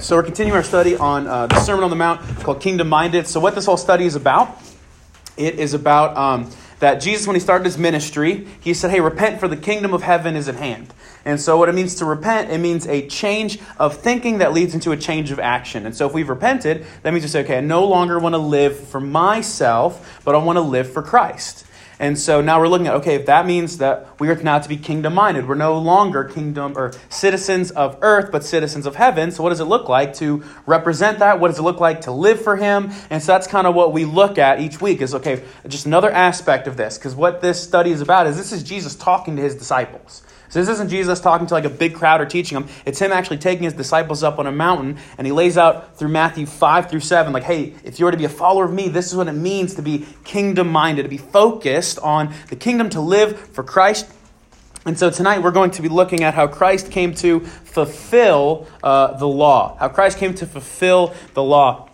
So we're continuing our study on uh, the Sermon on the Mount called Kingdom Minded. So, what this whole study is about, it is about um, that Jesus, when he started his ministry, he said, Hey, repent, for the kingdom of heaven is at hand. And so, what it means to repent, it means a change of thinking that leads into a change of action. And so, if we've repented, that means we say, Okay, I no longer want to live for myself, but I want to live for Christ. And so now we're looking at okay, if that means that we are now to be kingdom minded, we're no longer kingdom or citizens of earth, but citizens of heaven. So what does it look like to represent that? What does it look like to live for Him? And so that's kind of what we look at each week is okay, just another aspect of this. Because what this study is about is this is Jesus talking to His disciples. So this isn't Jesus talking to like a big crowd or teaching them. It's him actually taking his disciples up on a mountain and he lays out through Matthew 5 through 7, like, hey, if you are to be a follower of me, this is what it means to be kingdom minded, to be focused on the kingdom, to live for Christ. And so tonight we're going to be looking at how Christ came to fulfill uh, the law. How Christ came to fulfill the law.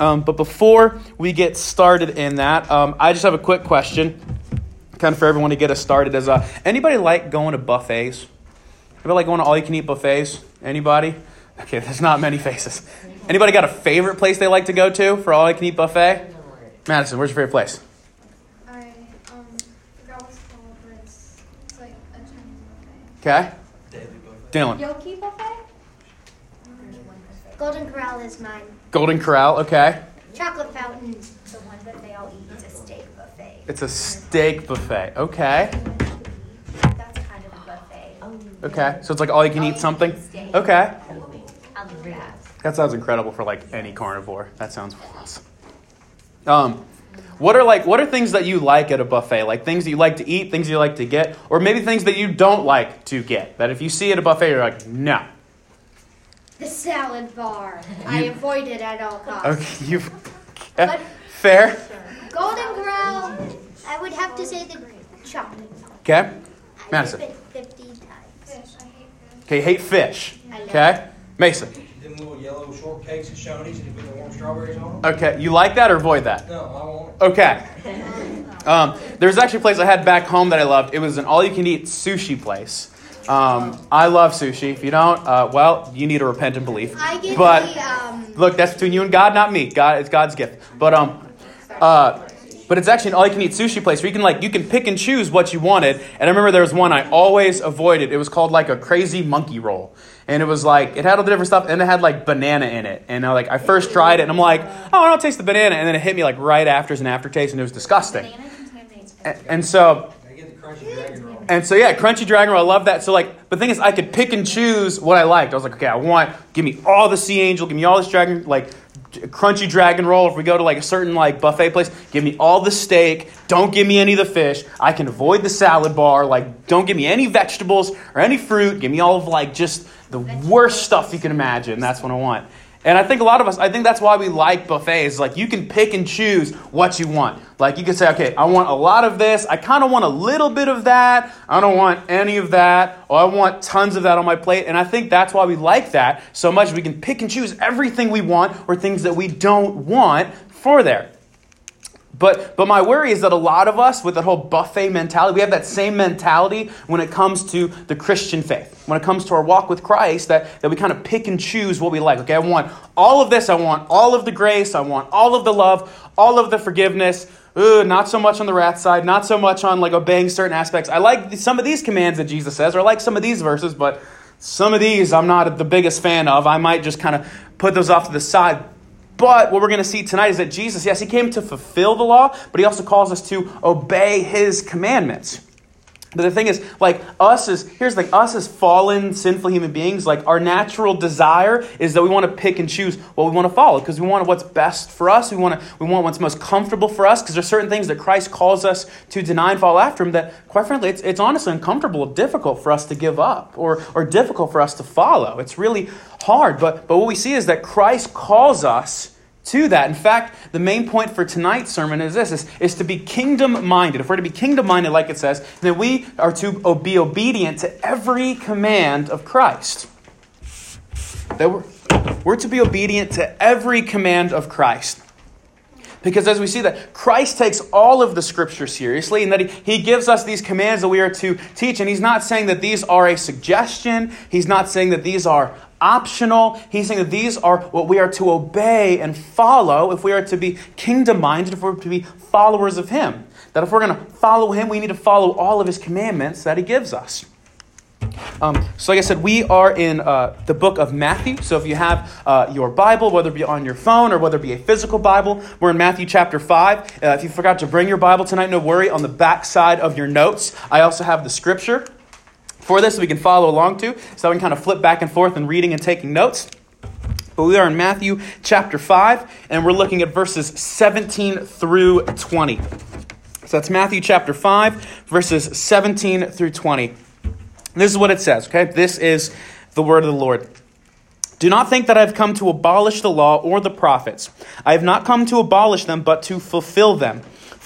Um, but before we get started in that, um, I just have a quick question kind of for everyone to get us started is uh, anybody like going to buffets? Anybody like going to all you can eat buffets? Anybody? Okay there's not many faces. Anybody got a favorite place they like to go to for all you can eat buffet? Madison where's your favorite place? I um forgot what called, but it's, it's like a Chinese okay. Dylan. Yoki buffet. Golden Corral is mine. golden corral okay. Chocolate fountain. The one that they all eat is a steak buffet. It's a steak buffet okay That's kind of a buffet. okay so it's like all you can eat something okay I love that. That sounds incredible for like any carnivore. That sounds awesome. Um, what are like what are things that you like at a buffet? Like things that you like to eat, things you like to get, or maybe things that you don't like to get. That if you see at a buffet, you're like, no. The salad bar. I avoid it at all costs. Okay, you fair. Golden Corral. I would have to say the chocolate. Okay, I Madison. dip it Fifty. Okay, hate fish. Okay, Mason. Them little yellow shortcakes at Shoney's and put the warm strawberries on them? Okay, you like that or avoid that? No, I want it. Okay. Um, there was actually a place I had back home that I loved. It was an all-you-can-eat sushi place. Um, I love sushi. If you don't, uh, well, you need to repent and believe. But the um. look, that's between you and God, not me. God, it's God's gift. But um, uh, but it's actually an all-you-can-eat sushi place where you can like you can pick and choose what you wanted. And I remember there was one I always avoided. It was called like a crazy monkey roll, and it was like it had all the different stuff, and it had like banana in it. And I, like I first tried it, and I'm like, oh, I don't taste the banana, and then it hit me like right after as an aftertaste, and it was disgusting. Banana contaminates And, and so I get the crunchy dragon roll. and so yeah, crunchy dragon roll. I love that. So like, but the thing is, I could pick and choose what I liked. I was like, okay, I want give me all the sea angel, give me all this dragon like crunchy dragon roll. If we go to like a certain like buffet place, give me all the steak. Don't give me any of the fish. I can avoid the salad bar. Like, don't give me any vegetables or any fruit. Give me all of like just the worst stuff you can imagine. That's what I want. And I think a lot of us, I think that's why we like buffets. Like, you can pick and choose what you want. Like, you can say, okay, I want a lot of this. I kind of want a little bit of that. I don't want any of that. Or I want tons of that on my plate. And I think that's why we like that so much. We can pick and choose everything we want or things that we don't want for there. But, but my worry is that a lot of us, with that whole buffet mentality, we have that same mentality when it comes to the Christian faith. When it comes to our walk with Christ, that, that we kind of pick and choose what we like. Okay, I want all of this. I want all of the grace. I want all of the love, all of the forgiveness. Ooh, not so much on the wrath side, not so much on like obeying certain aspects. I like some of these commands that Jesus says, or I like some of these verses, but some of these I'm not the biggest fan of. I might just kind of put those off to the side. But what we're going to see tonight is that Jesus, yes, he came to fulfill the law, but he also calls us to obey his commandments. But the thing is, like us as here's like us as fallen, sinful human beings, like our natural desire is that we want to pick and choose what we want to follow because we want what's best for us. We want to, we want what's most comfortable for us because there's certain things that Christ calls us to deny and follow after him that, quite frankly, it's, it's honestly uncomfortable, difficult for us to give up or, or difficult for us to follow. It's really hard. But, but what we see is that Christ calls us to that. In fact, the main point for tonight's sermon is this is, is to be kingdom minded. If we're to be kingdom minded, like it says, then we are to be obedient to every command of Christ. That we're, we're to be obedient to every command of Christ. Because as we see that Christ takes all of the scripture seriously and that he, he gives us these commands that we are to teach. And he's not saying that these are a suggestion. He's not saying that these are optional. He's saying that these are what we are to obey and follow if we are to be kingdom minded, if we're to be followers of Him. That if we're going to follow Him, we need to follow all of His commandments that He gives us. Um, so, like I said, we are in uh, the book of Matthew. So, if you have uh, your Bible, whether it be on your phone or whether it be a physical Bible, we're in Matthew chapter 5. Uh, if you forgot to bring your Bible tonight, no worry. On the back side of your notes, I also have the scripture for this we can follow along to. So, we can kind of flip back and forth and reading and taking notes. But we are in Matthew chapter 5, and we're looking at verses 17 through 20. So, that's Matthew chapter 5, verses 17 through 20. This is what it says, okay? This is the word of the Lord. Do not think that I have come to abolish the law or the prophets. I have not come to abolish them, but to fulfill them.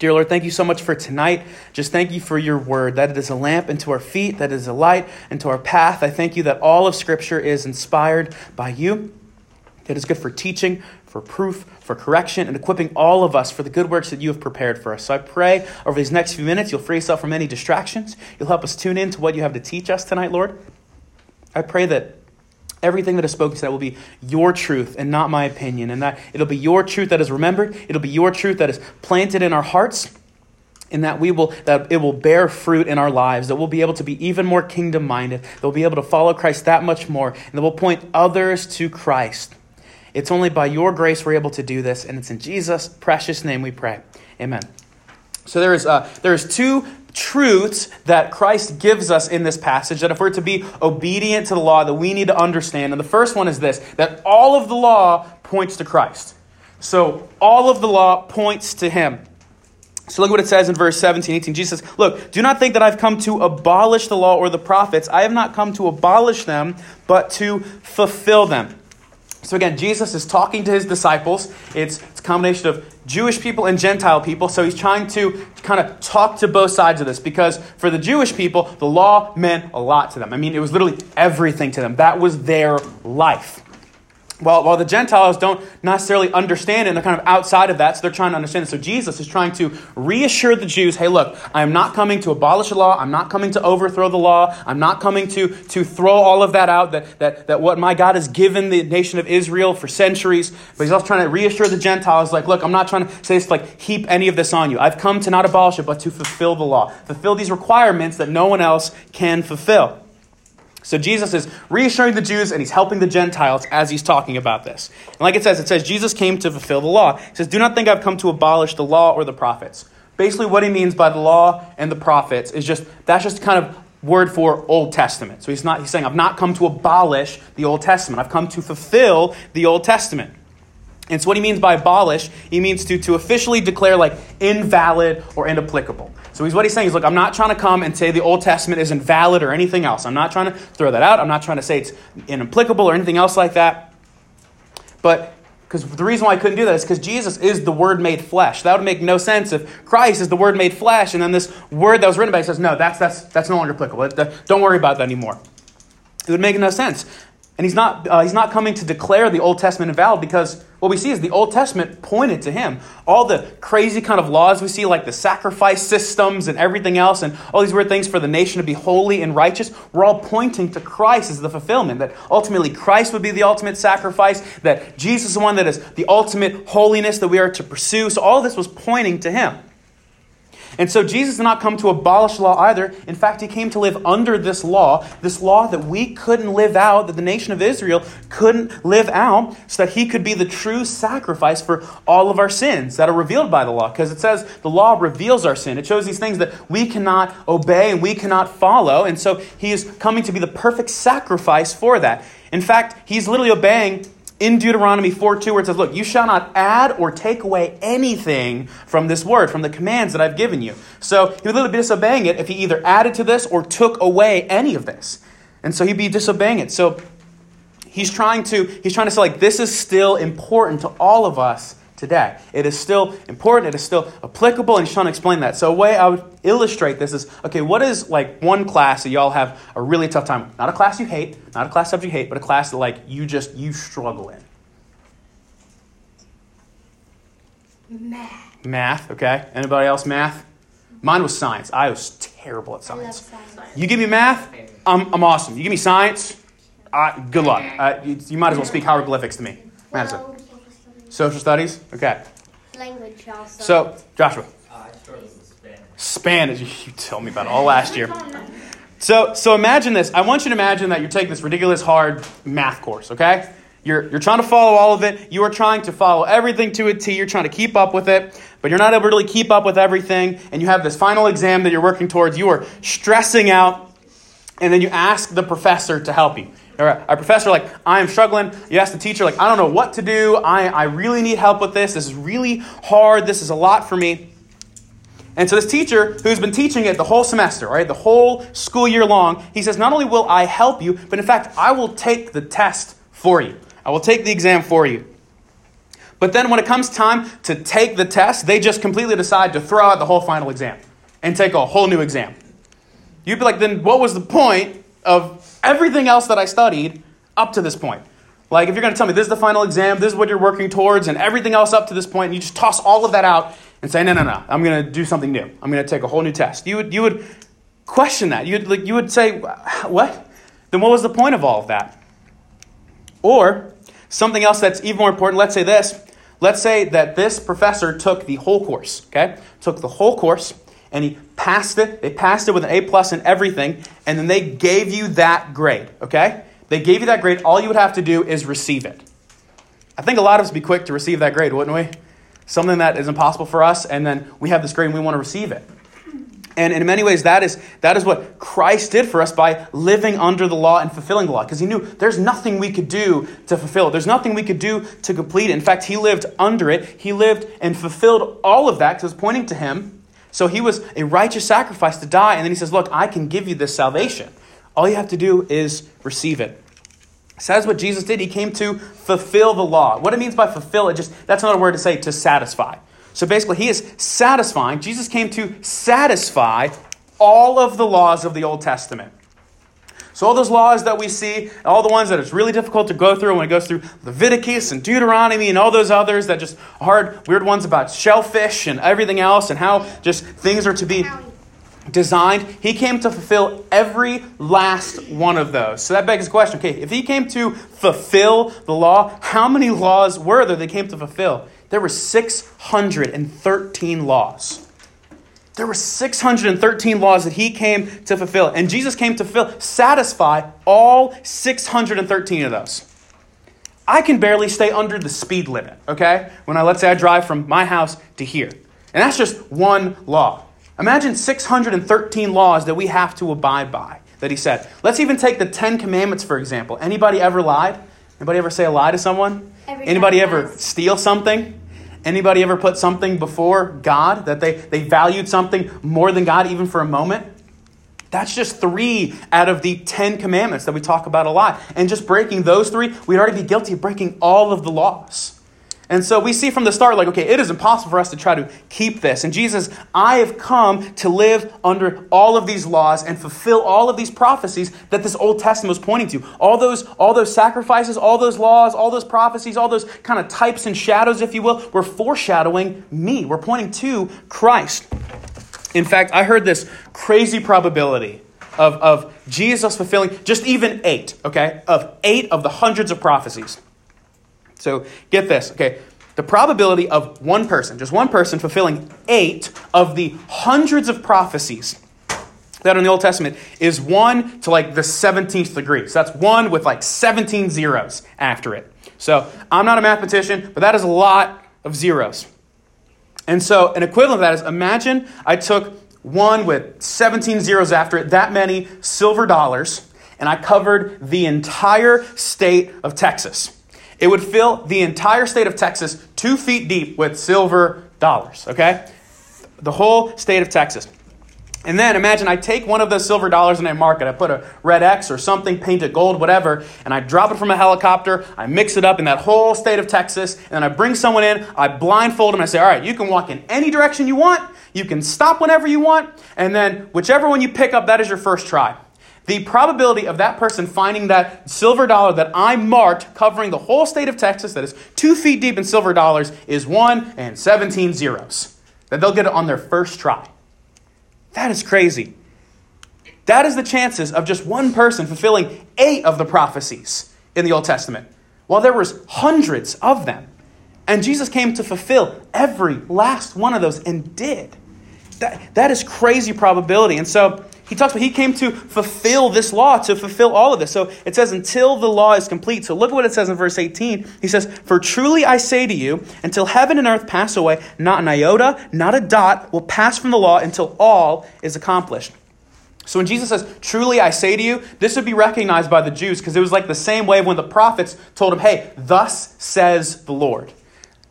Dear Lord, thank you so much for tonight. Just thank you for your word, that it is a lamp unto our feet, that it is a light unto our path. I thank you that all of Scripture is inspired by you, that is good for teaching, for proof, for correction, and equipping all of us for the good works that you have prepared for us. So I pray over these next few minutes, you'll free yourself from any distractions. You'll help us tune in to what you have to teach us tonight, Lord. I pray that everything that is spoken tonight will be your truth and not my opinion, and that it'll be your truth that is remembered. It'll be your truth that is planted in our hearts. And that we will that it will bear fruit in our lives, that we'll be able to be even more kingdom minded, that we'll be able to follow Christ that much more, and that we'll point others to Christ. It's only by your grace we're able to do this, and it's in Jesus' precious name we pray. Amen. So there is uh, there is two truths that Christ gives us in this passage that if we're to be obedient to the law that we need to understand. And the first one is this that all of the law points to Christ. So all of the law points to him. So look what it says in verse 17, 18. Jesus says, Look, do not think that I've come to abolish the law or the prophets. I have not come to abolish them, but to fulfill them. So again, Jesus is talking to his disciples. It's, it's a combination of Jewish people and Gentile people. So he's trying to kind of talk to both sides of this because for the Jewish people, the law meant a lot to them. I mean, it was literally everything to them. That was their life. While, while the Gentiles don't necessarily understand it, and they're kind of outside of that, so they're trying to understand it. So Jesus is trying to reassure the Jews hey, look, I am not coming to abolish the law. I'm not coming to overthrow the law. I'm not coming to, to throw all of that out, that, that, that what my God has given the nation of Israel for centuries. But he's also trying to reassure the Gentiles, like, look, I'm not trying to say this, like, heap any of this on you. I've come to not abolish it, but to fulfill the law, fulfill these requirements that no one else can fulfill. So Jesus is reassuring the Jews and he's helping the Gentiles as he's talking about this. And like it says, it says Jesus came to fulfill the law. He says, Do not think I've come to abolish the law or the prophets. Basically, what he means by the law and the prophets is just that's just kind of word for Old Testament. So he's not he's saying, I've not come to abolish the Old Testament. I've come to fulfill the Old Testament. And so what he means by abolish, he means to, to officially declare like invalid or inapplicable. So he's what he's saying is, look, I'm not trying to come and say the Old Testament is invalid or anything else. I'm not trying to throw that out. I'm not trying to say it's inapplicable or anything else like that. But because the reason why I couldn't do that is because Jesus is the Word made flesh. That would make no sense if Christ is the Word made flesh, and then this word that was written by says, no, that's that's that's no longer applicable. Don't worry about that anymore. It would make no sense. And he's not, uh, he's not coming to declare the Old Testament invalid because what we see is the Old Testament pointed to him. All the crazy kind of laws we see, like the sacrifice systems and everything else, and all these weird things for the nation to be holy and righteous, were all pointing to Christ as the fulfillment. That ultimately Christ would be the ultimate sacrifice, that Jesus is the one that is the ultimate holiness that we are to pursue. So all this was pointing to him. And so Jesus did not come to abolish law either. In fact, he came to live under this law, this law that we couldn't live out, that the nation of Israel couldn't live out, so that he could be the true sacrifice for all of our sins that are revealed by the law. Because it says the law reveals our sin. It shows these things that we cannot obey and we cannot follow. And so he is coming to be the perfect sacrifice for that. In fact, he's literally obeying in Deuteronomy 4 2, where it says, Look, you shall not add or take away anything from this word, from the commands that I've given you. So he would literally be disobeying it if he either added to this or took away any of this. And so he'd be disobeying it. So he's trying to he's trying to say like this is still important to all of us today. It is still important, it is still applicable, and he's trying to explain that. So a way I would illustrate this is okay, what is like one class that y'all have a really tough time? Not a class you hate, not a class subject you hate, but a class that like you just you struggle in. Math. Math, okay. Anybody else math? Mine was science. I was terrible at science. science. You give me math, I'm, I'm awesome. You give me science, I, good luck. Uh, you, you might as well speak hieroglyphics to me. Madison. Well, Social studies? Okay. language also. So, Joshua, uh, I struggled with Spanish. Spanish. You told me about it all last year. So, so imagine this. I want you to imagine that you're taking this ridiculous hard math course, okay? You're, you're trying to follow all of it. You are trying to follow everything to a T. You're trying to keep up with it, but you're not able to really keep up with everything. And you have this final exam that you're working towards. You are stressing out, and then you ask the professor to help you. All right, our professor, like, I am struggling. You ask the teacher, like, I don't know what to do. I, I really need help with this. This is really hard. This is a lot for me. And so this teacher, who's been teaching it the whole semester, right, the whole school year long, he says, not only will I help you, but in fact, I will take the test for you. I will take the exam for you. But then when it comes time to take the test, they just completely decide to throw out the whole final exam and take a whole new exam. You'd be like, then what was the point of everything else that I studied up to this point? Like, if you're going to tell me this is the final exam, this is what you're working towards, and everything else up to this point, and you just toss all of that out and say, no, no, no, I'm going to do something new. I'm going to take a whole new test. You would, you would question that. You'd, like, you would say, what? Then what was the point of all of that? Or something else that's even more important, let's say this. Let's say that this professor took the whole course, okay? Took the whole course and he passed it. They passed it with an A plus and everything, and then they gave you that grade, okay? They gave you that grade. All you would have to do is receive it. I think a lot of us would be quick to receive that grade, wouldn't we? Something that is impossible for us, and then we have this grade and we want to receive it. And in many ways, that is, that is what Christ did for us by living under the law and fulfilling the law. Because he knew there's nothing we could do to fulfill it. There's nothing we could do to complete it. In fact, he lived under it. He lived and fulfilled all of that because it was pointing to him. So he was a righteous sacrifice to die. And then he says, Look, I can give you this salvation. All you have to do is receive it. So that's what Jesus did. He came to fulfill the law. What it means by fulfill it, just that's another word to say to satisfy. So basically, he is satisfying. Jesus came to satisfy all of the laws of the Old Testament. So all those laws that we see, all the ones that it's really difficult to go through when it goes through Leviticus and Deuteronomy and all those others that just hard, weird ones about shellfish and everything else and how just things are to be designed. He came to fulfill every last one of those. So that begs the question, okay, if he came to fulfill the law, how many laws were there that came to fulfill? There were 613 laws. There were 613 laws that he came to fulfill. And Jesus came to fill, satisfy all 613 of those. I can barely stay under the speed limit, okay? When I, let's say I drive from my house to here. And that's just one law. Imagine 613 laws that we have to abide by that he said. Let's even take the 10 commandments, for example. Anybody ever lied? Anybody ever say a lie to someone? Every Anybody ever steal something? Anybody ever put something before God that they, they valued something more than God even for a moment? That's just three out of the Ten Commandments that we talk about a lot. And just breaking those three, we'd already be guilty of breaking all of the laws. And so we see from the start, like, okay, it is impossible for us to try to keep this. And Jesus, I have come to live under all of these laws and fulfill all of these prophecies that this Old Testament was pointing to. All those, all those sacrifices, all those laws, all those prophecies, all those kind of types and shadows, if you will, were foreshadowing me. We're pointing to Christ. In fact, I heard this crazy probability of, of Jesus fulfilling just even eight, okay, of eight of the hundreds of prophecies. So get this, okay? The probability of one person, just one person, fulfilling eight of the hundreds of prophecies that are in the Old Testament is one to like the 17th degree. So that's one with like 17 zeros after it. So I'm not a mathematician, but that is a lot of zeros. And so an equivalent of that is imagine I took one with 17 zeros after it, that many silver dollars, and I covered the entire state of Texas. It would fill the entire state of Texas two feet deep with silver dollars, okay? The whole state of Texas. And then imagine I take one of those silver dollars and I mark it. I put a red X or something, paint it gold, whatever, and I drop it from a helicopter. I mix it up in that whole state of Texas, and then I bring someone in. I blindfold them. I say, "All right, you can walk in any direction you want. You can stop whenever you want, and then whichever one you pick up, that is your first try." The probability of that person finding that silver dollar that I marked covering the whole state of Texas, that is two feet deep in silver dollars, is one and 17 zeros. That they'll get it on their first try. That is crazy. That is the chances of just one person fulfilling eight of the prophecies in the Old Testament, while there was hundreds of them. And Jesus came to fulfill every last one of those and did. That, that is crazy probability. And so he talks about he came to fulfill this law, to fulfill all of this. So it says, until the law is complete. So look at what it says in verse 18. He says, For truly I say to you, until heaven and earth pass away, not an iota, not a dot will pass from the law until all is accomplished. So when Jesus says, Truly I say to you, this would be recognized by the Jews because it was like the same way when the prophets told him, Hey, thus says the Lord.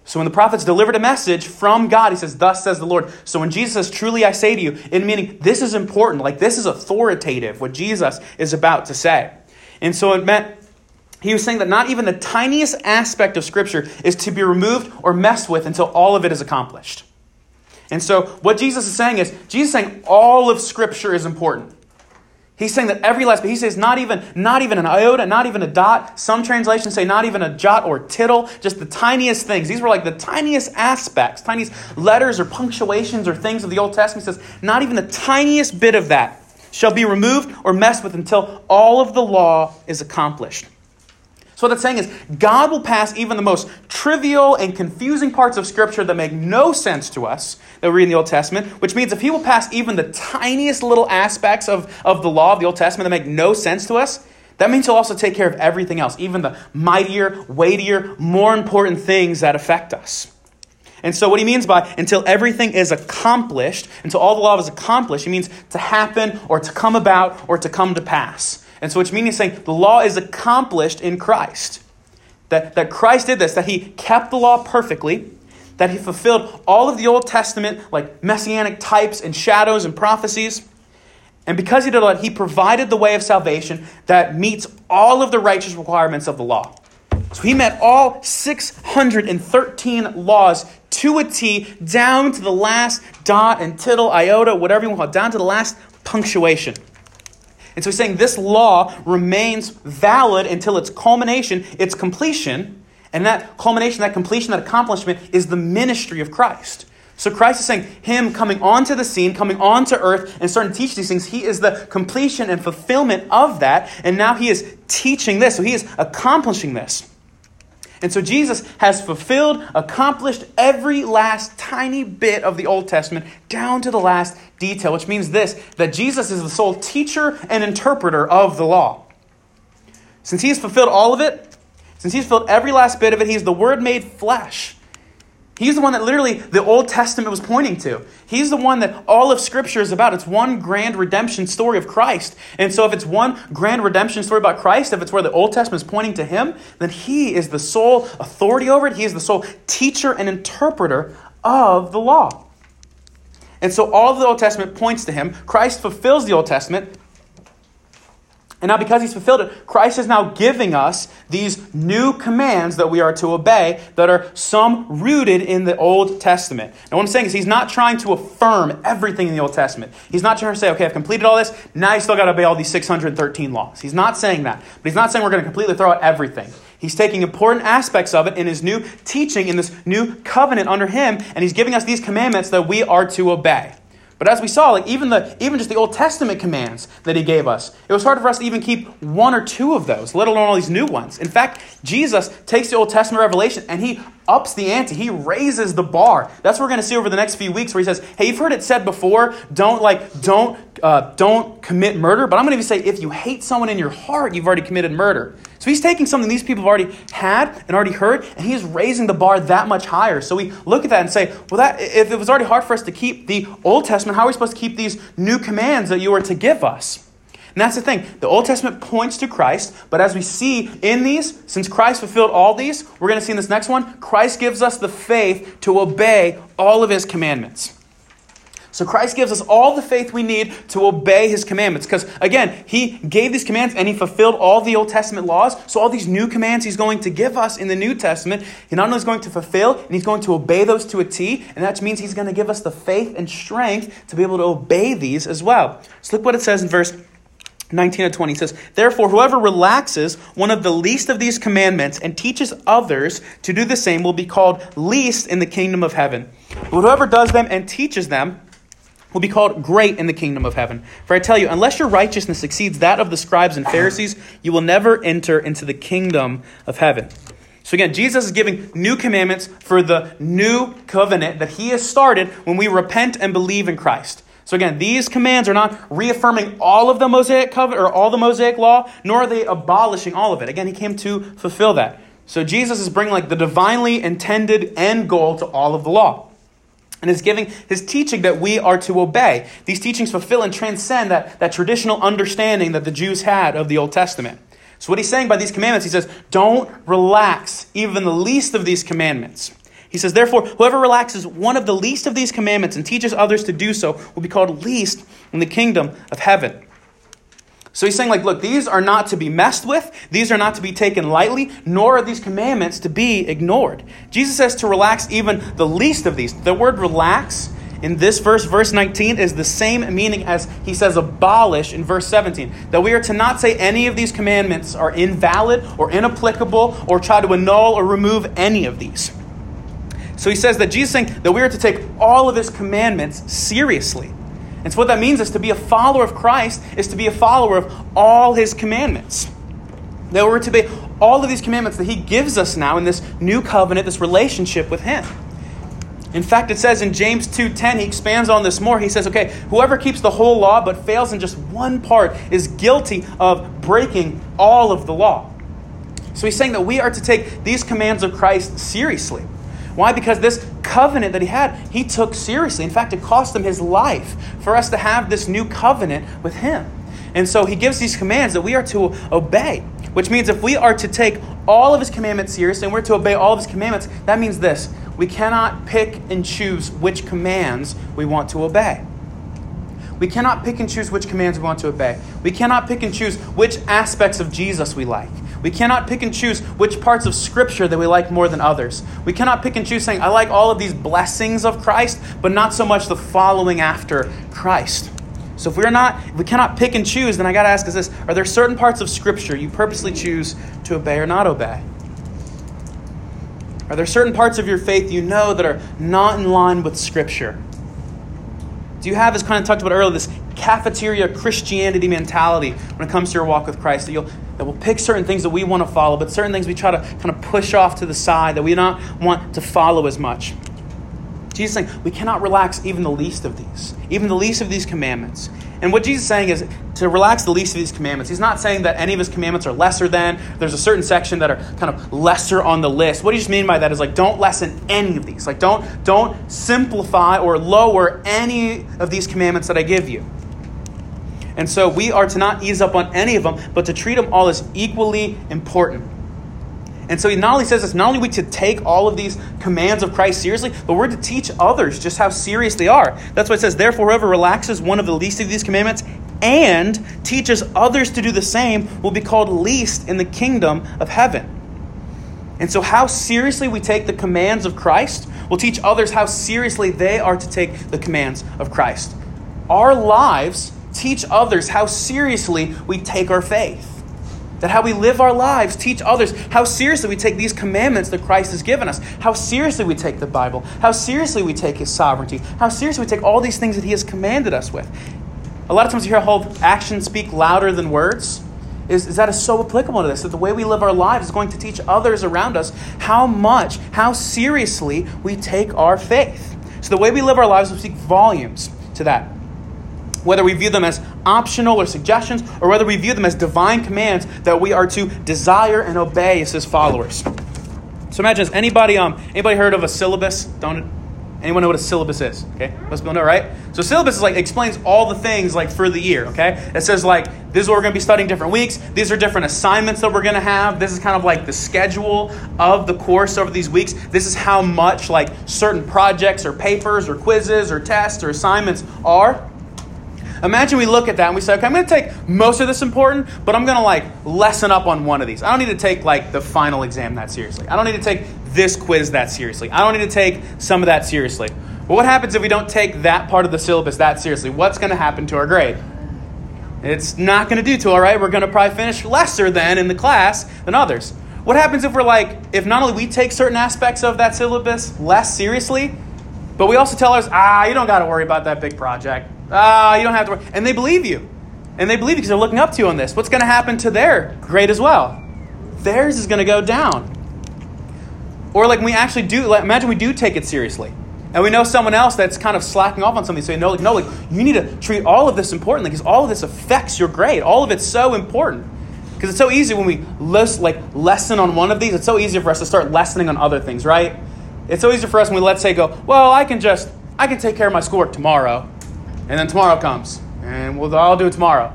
So when the prophets delivered a message from God, he says, Thus says the Lord. So when Jesus says, Truly I say to you, in meaning this is important, like this is authoritative, what Jesus is about to say. And so it meant he was saying that not even the tiniest aspect of Scripture is to be removed or messed with until all of it is accomplished. And so what Jesus is saying is, Jesus is saying all of Scripture is important. He's saying that every last, but he says not even, not even an iota, not even a dot. Some translations say not even a jot or tittle, just the tiniest things. These were like the tiniest aspects, tiniest letters or punctuations or things of the Old Testament. He says not even the tiniest bit of that shall be removed or messed with until all of the law is accomplished. So, what that's saying is, God will pass even the most trivial and confusing parts of Scripture that make no sense to us that we read in the Old Testament, which means if He will pass even the tiniest little aspects of, of the law of the Old Testament that make no sense to us, that means He'll also take care of everything else, even the mightier, weightier, more important things that affect us. And so, what he means by until everything is accomplished, until all the law is accomplished, he means to happen or to come about or to come to pass. And so, which means he's saying the law is accomplished in Christ. That, that Christ did this, that he kept the law perfectly, that he fulfilled all of the Old Testament, like messianic types and shadows and prophecies. And because he did all that, he provided the way of salvation that meets all of the righteous requirements of the law. So he met all 613 laws to a T, down to the last dot and tittle, iota, whatever you want to call it, down to the last punctuation. And so he's saying this law remains valid until its culmination, its completion. And that culmination, that completion, that accomplishment is the ministry of Christ. So Christ is saying, Him coming onto the scene, coming onto earth, and starting to teach these things, He is the completion and fulfillment of that. And now He is teaching this. So He is accomplishing this. And so Jesus has fulfilled, accomplished every last tiny bit of the Old Testament down to the last detail, which means this that Jesus is the sole teacher and interpreter of the law. Since he has fulfilled all of it, since he's fulfilled every last bit of it, he's the Word made flesh. He's the one that literally the Old Testament was pointing to. He's the one that all of Scripture is about. It's one grand redemption story of Christ. And so, if it's one grand redemption story about Christ, if it's where the Old Testament is pointing to Him, then He is the sole authority over it. He is the sole teacher and interpreter of the law. And so, all of the Old Testament points to Him. Christ fulfills the Old Testament. And now, because he's fulfilled it, Christ is now giving us these new commands that we are to obey that are some rooted in the Old Testament. And what I'm saying is, he's not trying to affirm everything in the Old Testament. He's not trying to say, okay, I've completed all this, now you still got to obey all these 613 laws. He's not saying that. But he's not saying we're going to completely throw out everything. He's taking important aspects of it in his new teaching, in this new covenant under him, and he's giving us these commandments that we are to obey. But as we saw, like even the even just the Old Testament commands that he gave us, it was hard for us to even keep one or two of those, let alone all these new ones. In fact, Jesus takes the Old Testament revelation and he ups the ante. He raises the bar. That's what we're going to see over the next few weeks, where he says, "Hey, you've heard it said before, don't like don't uh, don't commit murder." But I'm going to even say, if you hate someone in your heart, you've already committed murder. So he's taking something these people have already had and already heard, and he is raising the bar that much higher. So we look at that and say, well, that if it was already hard for us to keep the Old Testament, how are we supposed to keep these new commands that you are to give us? And that's the thing. The Old Testament points to Christ, but as we see in these, since Christ fulfilled all these, we're going to see in this next one, Christ gives us the faith to obey all of his commandments. So Christ gives us all the faith we need to obey his commandments. Because again, he gave these commands and he fulfilled all the Old Testament laws. So all these new commands he's going to give us in the New Testament, he not only is going to fulfill, and he's going to obey those to a T, and that means he's going to give us the faith and strength to be able to obey these as well. So look what it says in verse 19 and 20 says, Therefore, whoever relaxes one of the least of these commandments and teaches others to do the same will be called least in the kingdom of heaven. But whoever does them and teaches them will be called great in the kingdom of heaven. For I tell you, unless your righteousness exceeds that of the scribes and Pharisees, you will never enter into the kingdom of heaven. So again, Jesus is giving new commandments for the new covenant that he has started when we repent and believe in Christ. So again, these commands are not reaffirming all of the Mosaic covenant or all the Mosaic law, nor are they abolishing all of it. Again, he came to fulfill that. So Jesus is bringing like the divinely intended end goal to all of the law and is giving his teaching that we are to obey. These teachings fulfill and transcend that, that traditional understanding that the Jews had of the Old Testament. So, what he's saying by these commandments, he says, don't relax even the least of these commandments. He says, therefore, whoever relaxes one of the least of these commandments and teaches others to do so will be called least in the kingdom of heaven. So he's saying, like, look, these are not to be messed with. These are not to be taken lightly, nor are these commandments to be ignored. Jesus says to relax even the least of these. The word relax in this verse, verse 19, is the same meaning as he says abolish in verse 17. That we are to not say any of these commandments are invalid or inapplicable or try to annul or remove any of these. So he says that Jesus saying that we are to take all of his commandments seriously. And so what that means is to be a follower of Christ is to be a follower of all his commandments. That we're to be all of these commandments that he gives us now in this new covenant, this relationship with him. In fact, it says in James 2:10, he expands on this more. He says, "Okay, whoever keeps the whole law but fails in just one part is guilty of breaking all of the law." So he's saying that we are to take these commands of Christ seriously. Why? Because this covenant that he had, he took seriously. In fact, it cost him his life for us to have this new covenant with him. And so he gives these commands that we are to obey, which means if we are to take all of his commandments seriously and we're to obey all of his commandments, that means this we cannot pick and choose which commands we want to obey. We cannot pick and choose which commands we want to obey. We cannot pick and choose which aspects of Jesus we like. We cannot pick and choose which parts of Scripture that we like more than others. We cannot pick and choose saying, I like all of these blessings of Christ, but not so much the following after Christ. So if we're not, if we cannot pick and choose, then I got to ask is this: Are there certain parts of Scripture you purposely choose to obey or not obey? Are there certain parts of your faith you know that are not in line with Scripture? Do you have, as kind of talked about earlier, this cafeteria Christianity mentality when it comes to your walk with Christ? That you'll that we'll pick certain things that we want to follow, but certain things we try to kind of push off to the side that we not want to follow as much. Jesus is saying we cannot relax even the least of these, even the least of these commandments. And what Jesus is saying is to relax the least of these commandments. He's not saying that any of his commandments are lesser than. There's a certain section that are kind of lesser on the list. What he just mean by that is like don't lessen any of these. Like don't don't simplify or lower any of these commandments that I give you. And so we are to not ease up on any of them, but to treat them all as equally important. And so he not only says this, not only we to take all of these commands of Christ seriously, but we're to teach others just how serious they are. That's why it says, therefore, whoever relaxes one of the least of these commandments and teaches others to do the same will be called least in the kingdom of heaven. And so, how seriously we take the commands of Christ will teach others how seriously they are to take the commands of Christ. Our lives teach others how seriously we take our faith. That how we live our lives teach others how seriously we take these commandments that Christ has given us, how seriously we take the Bible, how seriously we take His sovereignty, how seriously we take all these things that He has commanded us with. A lot of times you hear a whole actions speak louder than words. Is, is that is so applicable to this that the way we live our lives is going to teach others around us how much, how seriously we take our faith. So the way we live our lives will speak volumes to that whether we view them as optional or suggestions, or whether we view them as divine commands that we are to desire and obey as his followers. So imagine, has anybody um anybody heard of a syllabus? Don't Anyone know what a syllabus is? Okay, most people know, right? So syllabus is like explains all the things like for the year. Okay, it says like this is what we're going to be studying different weeks. These are different assignments that we're going to have. This is kind of like the schedule of the course over these weeks. This is how much like certain projects or papers or quizzes or tests or assignments are. Imagine we look at that and we say, okay, I'm going to take most of this important, but I'm going to like lessen up on one of these. I don't need to take like the final exam that seriously. I don't need to take this quiz that seriously. I don't need to take some of that seriously. Well, what happens if we don't take that part of the syllabus that seriously? What's going to happen to our grade? It's not going to do too all right. We're going to probably finish lesser than in the class than others. What happens if we're like, if not only we take certain aspects of that syllabus less seriously, but we also tell us, ah, you don't got to worry about that big project. Ah, you don't have to worry. And they believe you. And they believe you because they're looking up to you on this. What's going to happen to their grade as well? Theirs is going to go down. Or like we actually do, like, imagine we do take it seriously. And we know someone else that's kind of slacking off on something. So you know, like, no, like you need to treat all of this importantly because all of this affects your grade. All of it's so important. Because it's so easy when we list, like lessen on one of these, it's so easy for us to start lessening on other things, right? It's so easy for us when we let's say go, well, I can just I can take care of my schoolwork tomorrow. And then tomorrow comes. And we'll I'll do it tomorrow.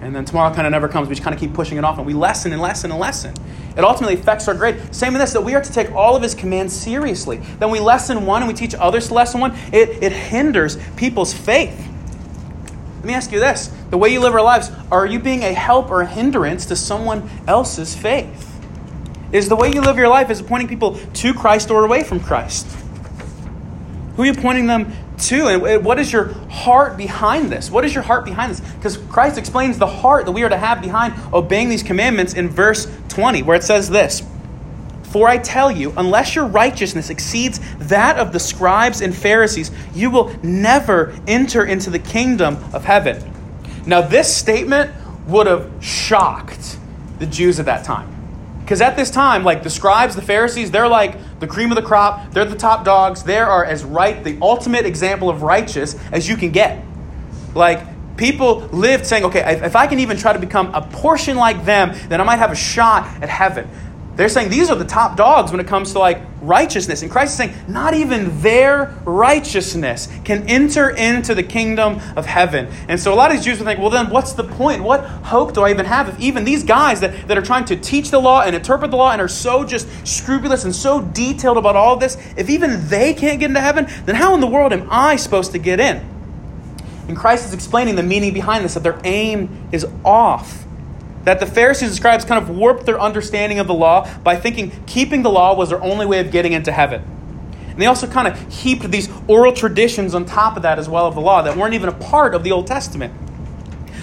And then tomorrow kind of never comes. We just kind of keep pushing it off and we lessen and lessen and lessen. It ultimately affects our grade. Same in this, that we are to take all of his commands seriously. Then we lesson one and we teach others to lesson one. It, it hinders people's faith. Let me ask you this the way you live our lives, are you being a help or a hindrance to someone else's faith? Is the way you live your life is it pointing people to Christ or away from Christ? Who are you pointing them to? And uh, what is your heart behind this? What is your heart behind this? Because Christ explains the heart that we are to have behind obeying these commandments in verse 20, where it says this For I tell you, unless your righteousness exceeds that of the scribes and Pharisees, you will never enter into the kingdom of heaven. Now, this statement would have shocked the Jews at that time. Because at this time, like the scribes, the Pharisees, they're like the cream of the crop. They're the top dogs. They are as right, the ultimate example of righteous as you can get. Like people lived saying, okay, if I can even try to become a portion like them, then I might have a shot at heaven. They're saying these are the top dogs when it comes to like righteousness. And Christ is saying not even their righteousness can enter into the kingdom of heaven. And so a lot of these Jews would think, well, then what's the point? What hope do I even have if even these guys that, that are trying to teach the law and interpret the law and are so just scrupulous and so detailed about all of this, if even they can't get into heaven, then how in the world am I supposed to get in? And Christ is explaining the meaning behind this, that their aim is off that the Pharisees and scribes kind of warped their understanding of the law by thinking keeping the law was their only way of getting into heaven. And they also kind of heaped these oral traditions on top of that as well of the law that weren't even a part of the Old Testament.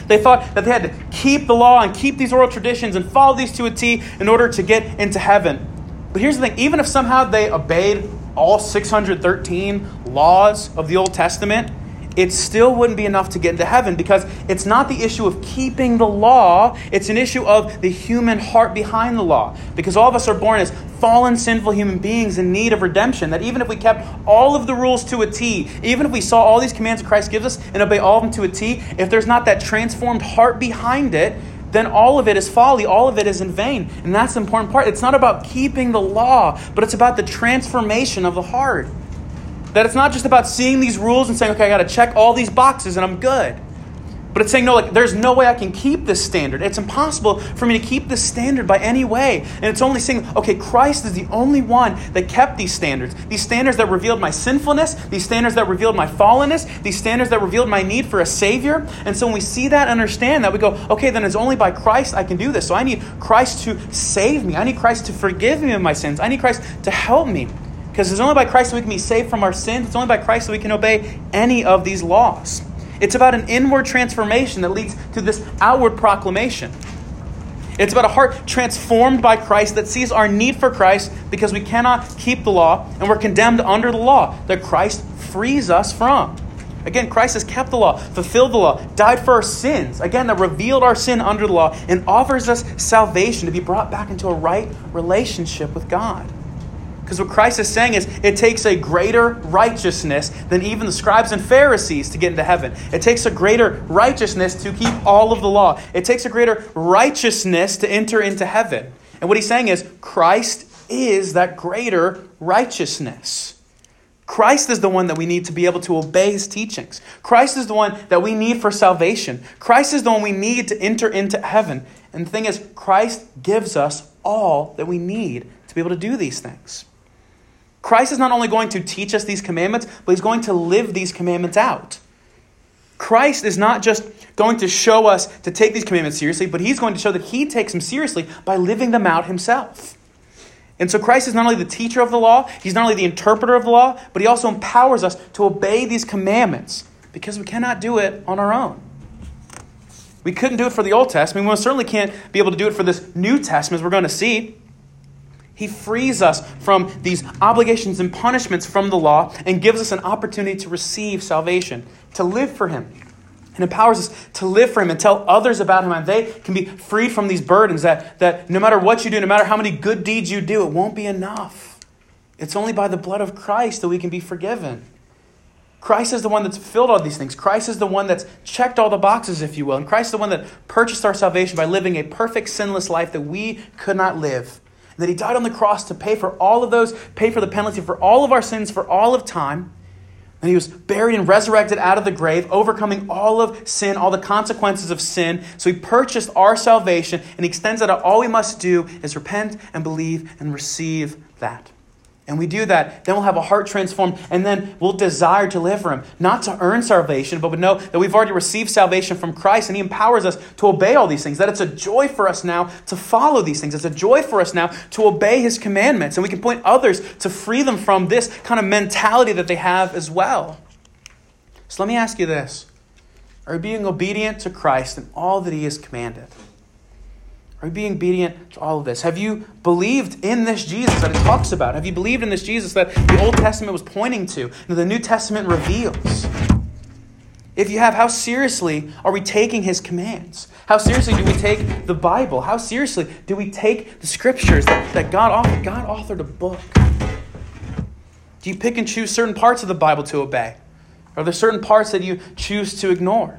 They thought that they had to keep the law and keep these oral traditions and follow these to a T in order to get into heaven. But here's the thing even if somehow they obeyed all 613 laws of the Old Testament, it still wouldn't be enough to get into heaven because it's not the issue of keeping the law, it's an issue of the human heart behind the law. Because all of us are born as fallen, sinful human beings in need of redemption. That even if we kept all of the rules to a T, even if we saw all these commands that Christ gives us and obey all of them to a T, if there's not that transformed heart behind it, then all of it is folly, all of it is in vain. And that's the important part. It's not about keeping the law, but it's about the transformation of the heart. That it's not just about seeing these rules and saying, okay, I got to check all these boxes and I'm good. But it's saying, no, like, there's no way I can keep this standard. It's impossible for me to keep this standard by any way. And it's only saying, okay, Christ is the only one that kept these standards. These standards that revealed my sinfulness, these standards that revealed my fallenness, these standards that revealed my need for a Savior. And so when we see that, understand that, we go, okay, then it's only by Christ I can do this. So I need Christ to save me. I need Christ to forgive me of my sins. I need Christ to help me. Because it's only by Christ that we can be saved from our sins. It's only by Christ that we can obey any of these laws. It's about an inward transformation that leads to this outward proclamation. It's about a heart transformed by Christ that sees our need for Christ because we cannot keep the law and we're condemned under the law that Christ frees us from. Again, Christ has kept the law, fulfilled the law, died for our sins. Again, that revealed our sin under the law and offers us salvation to be brought back into a right relationship with God. Because what Christ is saying is it takes a greater righteousness than even the scribes and Pharisees to get into heaven. It takes a greater righteousness to keep all of the law. It takes a greater righteousness to enter into heaven. And what he's saying is Christ is that greater righteousness. Christ is the one that we need to be able to obey his teachings. Christ is the one that we need for salvation. Christ is the one we need to enter into heaven. And the thing is, Christ gives us all that we need to be able to do these things. Christ is not only going to teach us these commandments, but he's going to live these commandments out. Christ is not just going to show us to take these commandments seriously, but he's going to show that he takes them seriously by living them out himself. And so Christ is not only the teacher of the law, he's not only the interpreter of the law, but he also empowers us to obey these commandments because we cannot do it on our own. We couldn't do it for the Old Testament. We certainly can't be able to do it for this New Testament, as we're going to see. He frees us from these obligations and punishments from the law and gives us an opportunity to receive salvation, to live for Him and empowers us to live for Him and tell others about Him. And they can be freed from these burdens that, that no matter what you do, no matter how many good deeds you do, it won't be enough. It's only by the blood of Christ that we can be forgiven. Christ is the one that's filled all these things. Christ is the one that's checked all the boxes, if you will. And Christ is the one that purchased our salvation by living a perfect, sinless life that we could not live. That He died on the cross to pay for all of those, pay for the penalty for all of our sins for all of time and he was buried and resurrected out of the grave, overcoming all of sin, all the consequences of sin. So he purchased our salvation and he extends that out. All we must do is repent and believe and receive that and we do that, then we'll have a heart transformed, and then we'll desire to live for Him. Not to earn salvation, but we know that we've already received salvation from Christ, and He empowers us to obey all these things. That it's a joy for us now to follow these things. It's a joy for us now to obey His commandments, and we can point others to free them from this kind of mentality that they have as well. So let me ask you this Are you being obedient to Christ in all that He has commanded? Are you being obedient to all of this? Have you believed in this Jesus that it talks about? Have you believed in this Jesus that the Old Testament was pointing to and the New Testament reveals? If you have, how seriously are we taking his commands? How seriously do we take the Bible? How seriously do we take the scriptures that, that God authored? God authored a book. Do you pick and choose certain parts of the Bible to obey? Are there certain parts that you choose to ignore?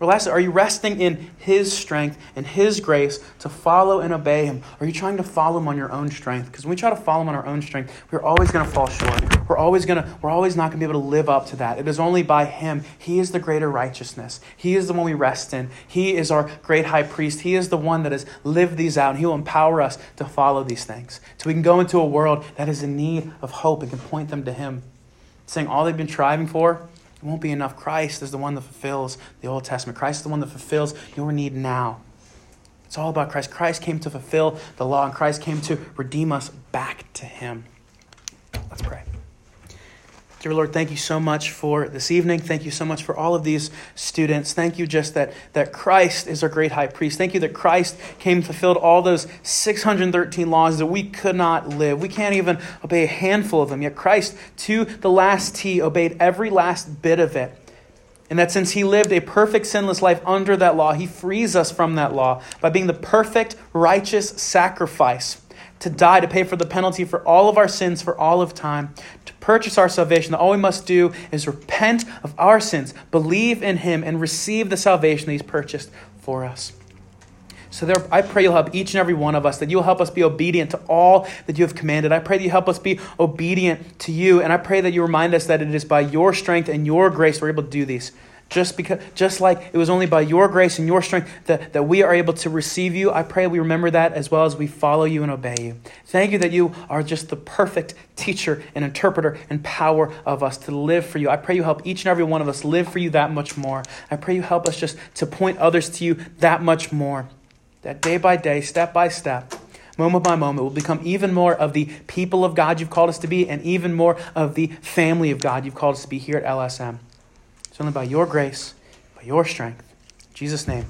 Or lastly, are you resting in His strength and His grace to follow and obey Him? Are you trying to follow Him on your own strength? Because when we try to follow Him on our own strength, we're always going to fall short. We're always going to, we're always not going to be able to live up to that. It is only by Him. He is the greater righteousness. He is the one we rest in. He is our great high priest. He is the one that has lived these out. And he will empower us to follow these things. So we can go into a world that is in need of hope and can point them to Him. Saying all they've been striving for, it won't be enough. Christ is the one that fulfills the Old Testament. Christ is the one that fulfills your need now. It's all about Christ. Christ came to fulfill the law, and Christ came to redeem us back to Him. Let's pray. Dear Lord, thank you so much for this evening. Thank you so much for all of these students. Thank you just that, that Christ is our great high priest. Thank you that Christ came and fulfilled all those 613 laws that we could not live. We can't even obey a handful of them. Yet Christ, to the last T, obeyed every last bit of it. And that since he lived a perfect, sinless life under that law, he frees us from that law by being the perfect, righteous sacrifice to die, to pay for the penalty for all of our sins for all of time, to purchase our salvation. All we must do is repent of our sins, believe in Him, and receive the salvation that He's purchased for us. So there, I pray you'll help each and every one of us, that you'll help us be obedient to all that you have commanded. I pray that you help us be obedient to you, and I pray that you remind us that it is by your strength and your grace we're able to do these. Just because, just like it was only by your grace and your strength that, that we are able to receive you, I pray we remember that as well as we follow you and obey you. Thank you that you are just the perfect teacher and interpreter and power of us to live for you. I pray you help each and every one of us live for you that much more. I pray you help us just to point others to you that much more. That day by day, step by step, moment by moment, we'll become even more of the people of God you've called us to be and even more of the family of God you've called us to be here at LSM. It's only by your grace, by your strength. In Jesus' name.